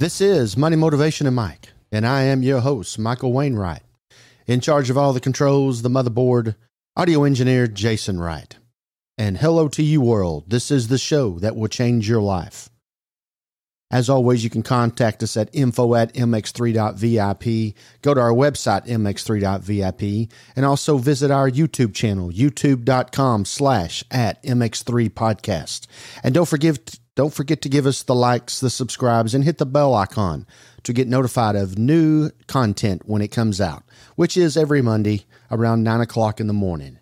This is Money Motivation and Mike, and I am your host, Michael Wainwright. In charge of all the controls, the motherboard, audio engineer Jason Wright. And hello to you, world. This is the show that will change your life. As always, you can contact us at info at mx3.vip. Go to our website, mx3.vip, and also visit our YouTube channel, youtube.com slash at mx3 podcast. And don't forget, don't forget to give us the likes, the subscribes, and hit the bell icon to get notified of new content when it comes out, which is every Monday around 9 o'clock in the morning.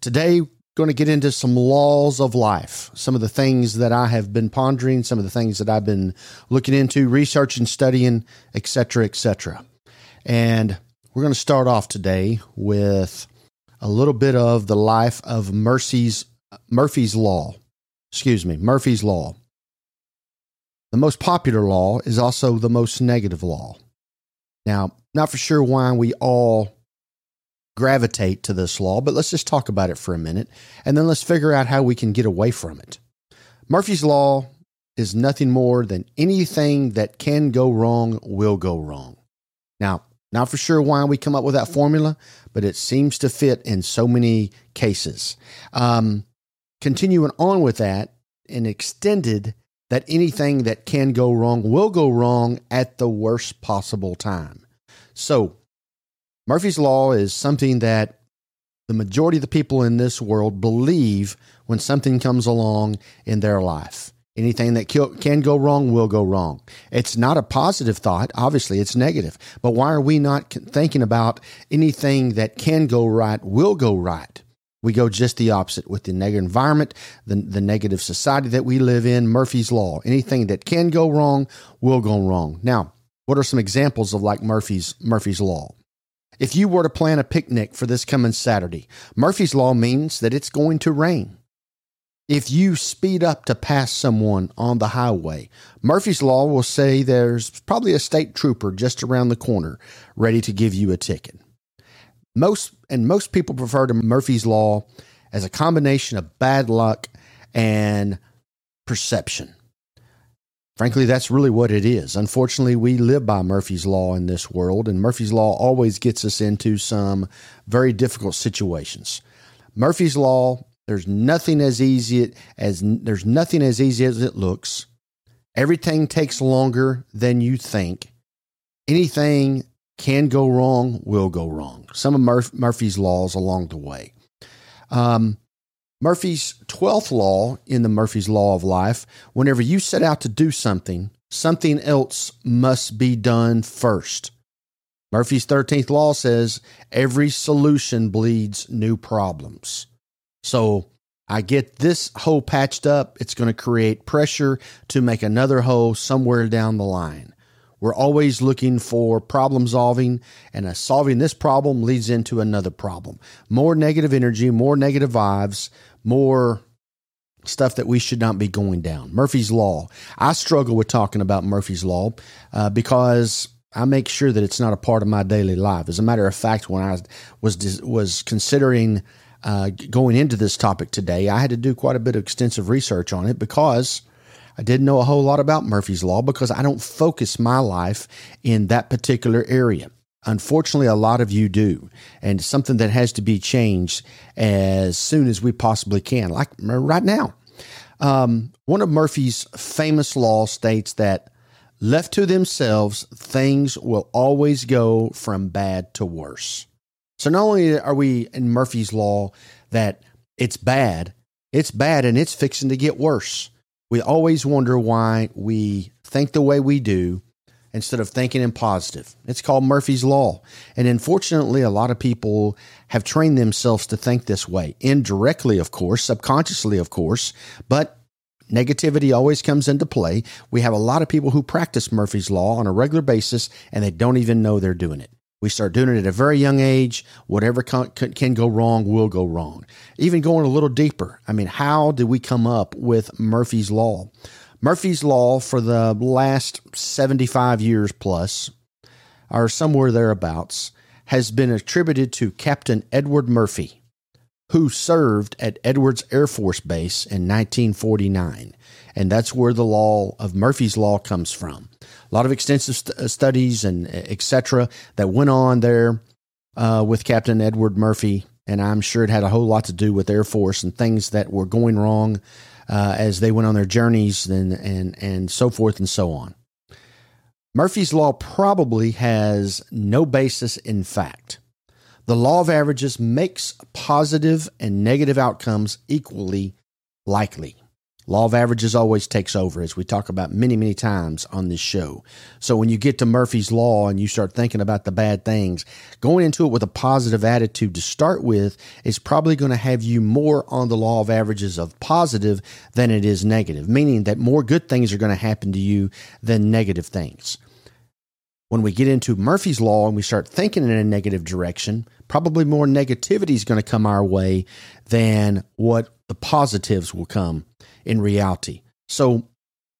Today, we're going to get into some laws of life, some of the things that I have been pondering, some of the things that I've been looking into, researching, studying, etc., etc. And we're going to start off today with a little bit of the life of Mercy's Murphy's Law. Excuse me, Murphy's Law. The most popular law is also the most negative law. Now, not for sure why we all gravitate to this law, but let's just talk about it for a minute and then let's figure out how we can get away from it. Murphy's Law is nothing more than anything that can go wrong will go wrong. Now, not for sure why we come up with that formula, but it seems to fit in so many cases. Um, continuing on with that, an extended that anything that can go wrong will go wrong at the worst possible time. So, Murphy's Law is something that the majority of the people in this world believe when something comes along in their life. Anything that can go wrong will go wrong. It's not a positive thought. Obviously, it's negative. But why are we not thinking about anything that can go right will go right? We go just the opposite with the negative environment, the, the negative society that we live in, Murphy's Law. Anything that can go wrong will go wrong. Now, what are some examples of like Murphy's Murphy's Law? If you were to plan a picnic for this coming Saturday, Murphy's Law means that it's going to rain. If you speed up to pass someone on the highway, Murphy's Law will say there's probably a state trooper just around the corner ready to give you a ticket. Most and most people prefer to Murphy's Law as a combination of bad luck and perception. Frankly, that's really what it is. Unfortunately, we live by Murphy's Law in this world, and Murphy's Law always gets us into some very difficult situations. Murphy's Law, there's nothing as easy as there's nothing as easy as it looks. Everything takes longer than you think. Anything can go wrong, will go wrong. Some of Murph- Murphy's laws along the way. Um, Murphy's 12th law in the Murphy's Law of Life whenever you set out to do something, something else must be done first. Murphy's 13th law says every solution bleeds new problems. So I get this hole patched up, it's going to create pressure to make another hole somewhere down the line. We're always looking for problem solving, and solving this problem leads into another problem. More negative energy, more negative vibes, more stuff that we should not be going down. Murphy's Law. I struggle with talking about Murphy's Law uh, because I make sure that it's not a part of my daily life. As a matter of fact, when I was was considering uh, going into this topic today, I had to do quite a bit of extensive research on it because I didn't know a whole lot about Murphy's Law because I don't focus my life in that particular area. Unfortunately, a lot of you do, and something that has to be changed as soon as we possibly can, like right now. Um, one of Murphy's famous laws states that left to themselves, things will always go from bad to worse. So not only are we in Murphy's law that it's bad, it's bad and it's fixing to get worse we always wonder why we think the way we do instead of thinking in positive. It's called Murphy's Law. And unfortunately, a lot of people have trained themselves to think this way, indirectly, of course, subconsciously, of course, but negativity always comes into play. We have a lot of people who practice Murphy's Law on a regular basis and they don't even know they're doing it. We start doing it at a very young age. Whatever can, can go wrong will go wrong. Even going a little deeper. I mean, how did we come up with Murphy's Law? Murphy's Law for the last 75 years plus, or somewhere thereabouts, has been attributed to Captain Edward Murphy, who served at Edwards Air Force Base in 1949. And that's where the law of Murphy's Law comes from. A lot of extensive st- uh, studies and etc. that went on there uh, with Captain Edward Murphy, and I'm sure it had a whole lot to do with Air Force and things that were going wrong uh, as they went on their journeys and and and so forth and so on. Murphy's law probably has no basis in fact. The law of averages makes positive and negative outcomes equally likely. Law of averages always takes over, as we talk about many, many times on this show. So when you get to Murphy's Law and you start thinking about the bad things, going into it with a positive attitude to start with is probably going to have you more on the law of averages of positive than it is negative, meaning that more good things are going to happen to you than negative things. When we get into Murphy's Law and we start thinking in a negative direction, probably more negativity is going to come our way than what the positives will come in reality. So,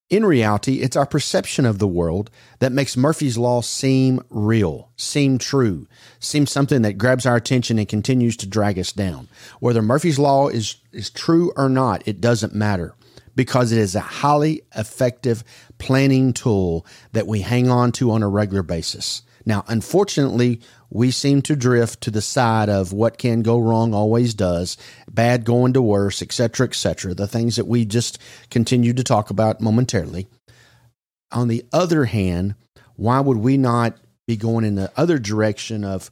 in reality, it's our perception of the world that makes Murphy's Law seem real, seem true, seem something that grabs our attention and continues to drag us down. Whether Murphy's Law is, is true or not, it doesn't matter because it is a highly effective planning tool that we hang on to on a regular basis. Now, unfortunately, we seem to drift to the side of what can go wrong always does, bad going to worse, etc., etc., the things that we just continue to talk about momentarily. On the other hand, why would we not be going in the other direction of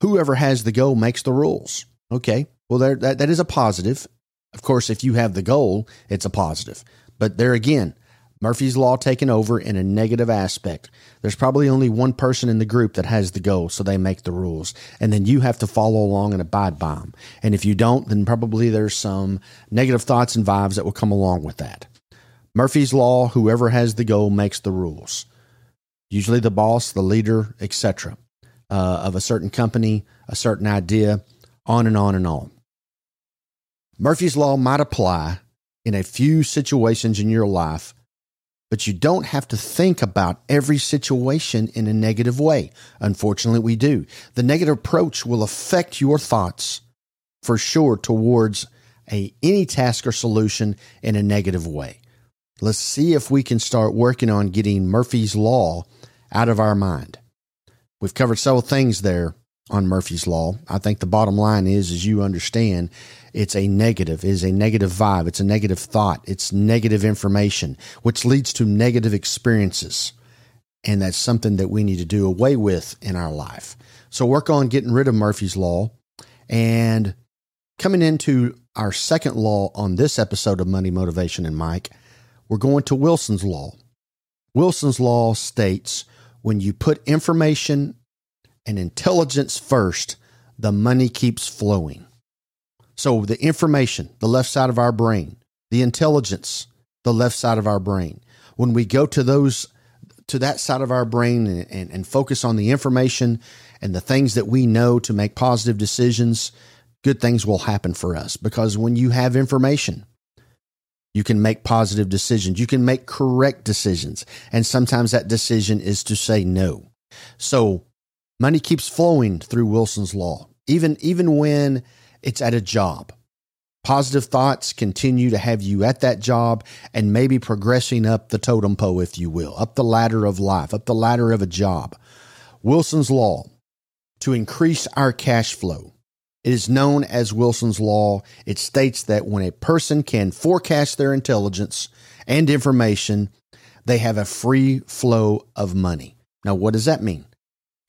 whoever has the goal makes the rules? Okay, well, there, that, that is a positive. Of course, if you have the goal, it's a positive. But there again, Murphy's Law taken over in a negative aspect. There's probably only one person in the group that has the goal, so they make the rules. And then you have to follow along and abide by them. And if you don't, then probably there's some negative thoughts and vibes that will come along with that. Murphy's Law, whoever has the goal makes the rules. Usually the boss, the leader, etc. Uh, of a certain company, a certain idea, on and on and on. Murphy's Law might apply in a few situations in your life but you don't have to think about every situation in a negative way. Unfortunately, we do. The negative approach will affect your thoughts for sure towards a any task or solution in a negative way. Let's see if we can start working on getting Murphy's law out of our mind. We've covered several things there on Murphy's Law. I think the bottom line is, as you understand, it's a negative, it is a negative vibe, it's a negative thought, it's negative information, which leads to negative experiences. And that's something that we need to do away with in our life. So work on getting rid of Murphy's Law. And coming into our second law on this episode of Money, Motivation, and Mike, we're going to Wilson's Law. Wilson's Law states when you put information and intelligence first, the money keeps flowing. So the information, the left side of our brain, the intelligence, the left side of our brain. When we go to those to that side of our brain and, and, and focus on the information and the things that we know to make positive decisions, good things will happen for us. Because when you have information, you can make positive decisions. You can make correct decisions. And sometimes that decision is to say no. So Money keeps flowing through Wilson's law, even even when it's at a job. Positive thoughts continue to have you at that job and maybe progressing up the totem pole, if you will, up the ladder of life, up the ladder of a job. Wilson's Law to increase our cash flow. It is known as Wilson's Law. It states that when a person can forecast their intelligence and information, they have a free flow of money. Now, what does that mean?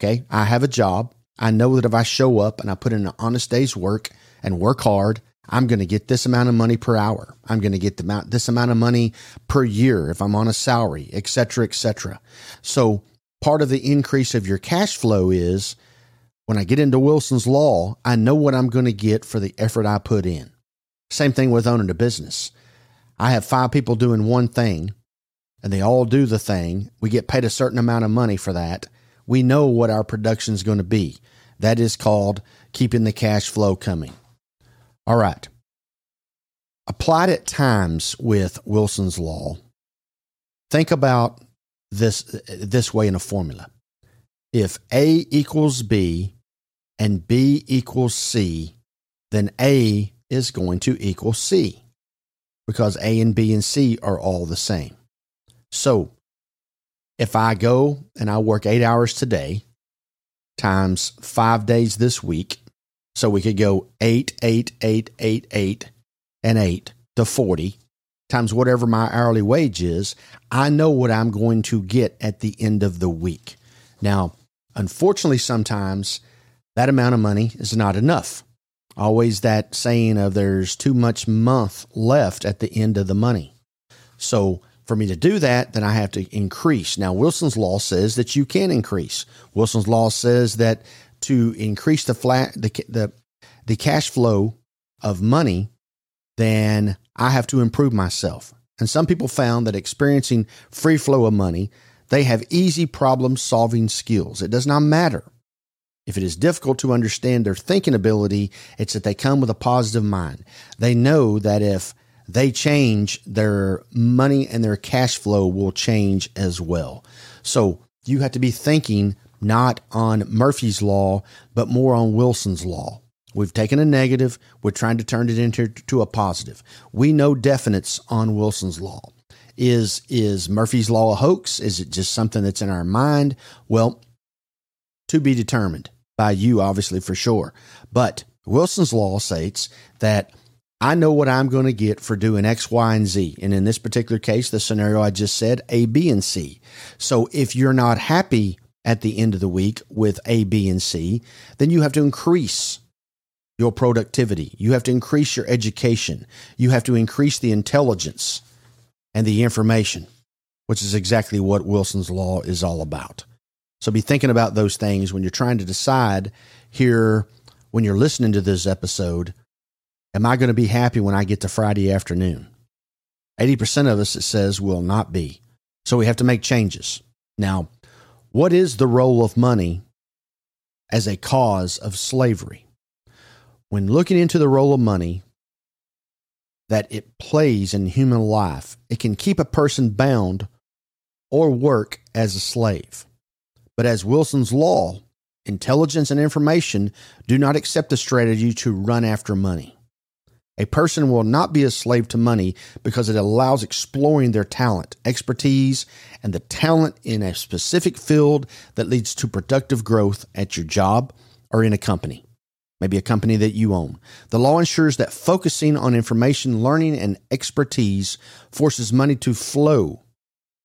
Okay. I have a job. I know that if I show up and I put in an honest day's work and work hard, I'm going to get this amount of money per hour. I'm going to get the amount, this amount of money per year if I'm on a salary, et cetera, et cetera. So part of the increase of your cash flow is when I get into Wilson's law, I know what I'm going to get for the effort I put in. Same thing with owning a business. I have five people doing one thing and they all do the thing. We get paid a certain amount of money for that we know what our production is going to be. That is called keeping the cash flow coming. All right. Applied at times with Wilson's law, think about this this way in a formula. If A equals B and B equals C, then A is going to equal C because A and B and C are all the same. So if I go and I work eight hours today times five days this week, so we could go eight, eight, eight, eight, eight, and eight to 40 times whatever my hourly wage is, I know what I'm going to get at the end of the week. Now, unfortunately, sometimes that amount of money is not enough. Always that saying of there's too much month left at the end of the money. So, for me to do that, then I have to increase. Now, Wilson's law says that you can increase. Wilson's law says that to increase the flat the the, the cash flow of money, then I have to improve myself. And some people found that experiencing free flow of money, they have easy problem solving skills. It does not matter. If it is difficult to understand their thinking ability, it's that they come with a positive mind. They know that if they change, their money and their cash flow will change as well. So you have to be thinking not on Murphy's Law, but more on Wilson's Law. We've taken a negative, we're trying to turn it into to a positive. We know definites on Wilson's law. Is is Murphy's law a hoax? Is it just something that's in our mind? Well, to be determined by you obviously for sure. But Wilson's law states that I know what I'm going to get for doing X, Y, and Z. And in this particular case, the scenario I just said, A, B, and C. So if you're not happy at the end of the week with A, B, and C, then you have to increase your productivity. You have to increase your education. You have to increase the intelligence and the information, which is exactly what Wilson's Law is all about. So be thinking about those things when you're trying to decide here, when you're listening to this episode, am I going to be happy when I get to Friday afternoon? 80% of us, it says, will not be. So we have to make changes. Now, what is the role of money as a cause of slavery? when looking into the role of money that it plays in human life, it can keep a person bound or work as a slave. But as Wilson's law, intelligence and information do not accept the strategy to run after money. A person will not be a slave to money because it allows exploring their talent, expertise, and the talent in a specific field that leads to productive growth at your job or in a company maybe a company that you own. The law ensures that focusing on information, learning, and expertise forces money to flow.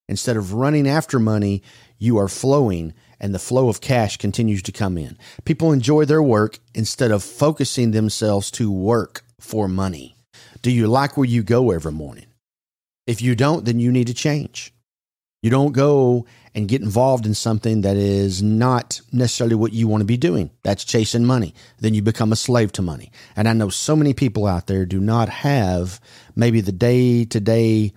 Instead of running after money, you are flowing and the flow of cash continues to come in. People enjoy their work instead of focusing themselves to work for money. Do you like where you go every morning? If you don't, then you need to change. You don't go and get involved in something that is not necessarily what you want to be doing. That's chasing money. Then you become a slave to money. And I know so many people out there do not have maybe the day to day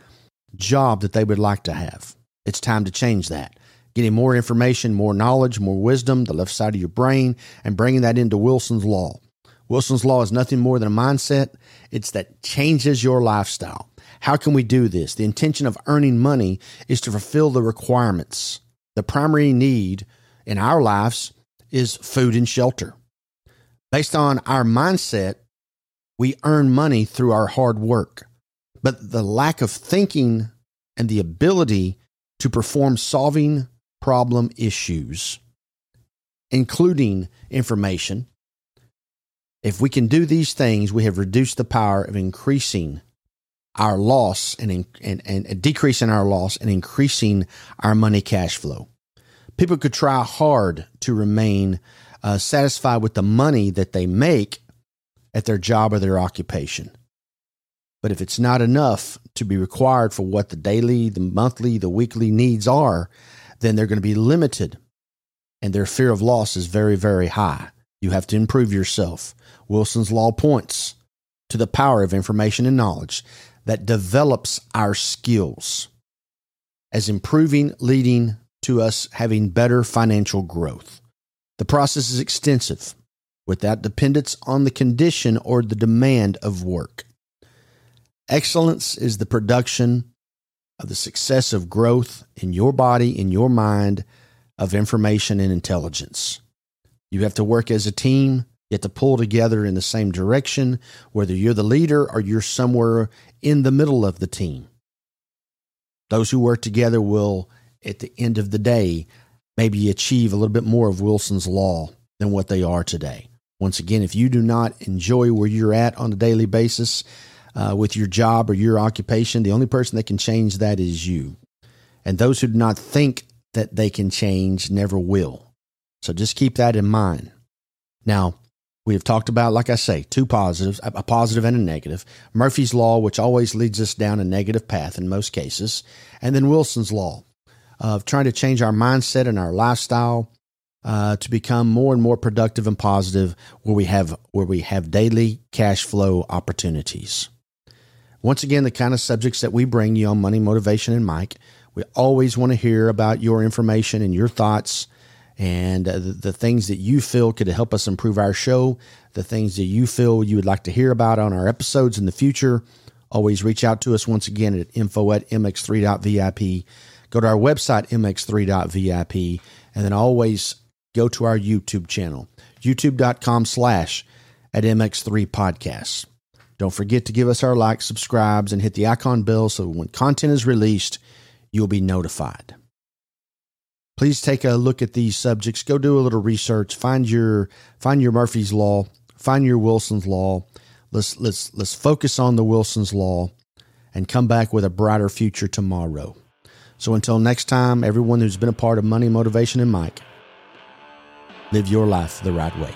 job that they would like to have. It's time to change that. Getting more information, more knowledge, more wisdom, the left side of your brain, and bringing that into Wilson's Law. Wilson's Law is nothing more than a mindset, it's that changes your lifestyle. How can we do this? The intention of earning money is to fulfill the requirements. The primary need in our lives is food and shelter. Based on our mindset, we earn money through our hard work. But the lack of thinking and the ability to perform solving problem issues, including information, if we can do these things, we have reduced the power of increasing our loss and, and, and decreasing our loss and increasing our money cash flow. People could try hard to remain uh, satisfied with the money that they make at their job or their occupation. But if it's not enough to be required for what the daily, the monthly, the weekly needs are, then they're going to be limited and their fear of loss is very, very high. You have to improve yourself. Wilson's Law points to the power of information and knowledge that develops our skills as improving, leading to us having better financial growth. The process is extensive without dependence on the condition or the demand of work. Excellence is the production of the success of growth in your body, in your mind, of information and intelligence. You have to work as a team. You have to pull together in the same direction, whether you're the leader or you're somewhere in the middle of the team. Those who work together will at the end of the day, maybe achieve a little bit more of Wilson's Law than what they are today. Once again, if you do not enjoy where you're at on a daily basis uh, with your job or your occupation, the only person that can change that is you. And those who do not think that they can change never will. So just keep that in mind. Now, we have talked about, like I say, two positives, a positive and a negative. Murphy's Law, which always leads us down a negative path in most cases, and then Wilson's Law of trying to change our mindset and our lifestyle uh, to become more and more productive and positive, where we have where we have daily cash flow opportunities. Once again, the kind of subjects that we bring you on Money Motivation and Mike, we always want to hear about your information and your thoughts and uh, the, the, things that you feel could help us improve our show, the things that you feel you would like to hear about on our episodes in the future. Always reach out to us once again at info at mx3.vip. Go to our website, mx3.vip, and then always go to our YouTube channel, youtube.com slash at mx3 podcasts. Don't forget to give us our likes, subscribes, and hit the icon bell so when content is released, you'll be notified. Please take a look at these subjects. Go do a little research. Find your find your Murphy's law. Find your Wilson's law. Let's let's let's focus on the Wilson's law and come back with a brighter future tomorrow. So until next time, everyone who's been a part of Money Motivation and Mike, live your life the right way.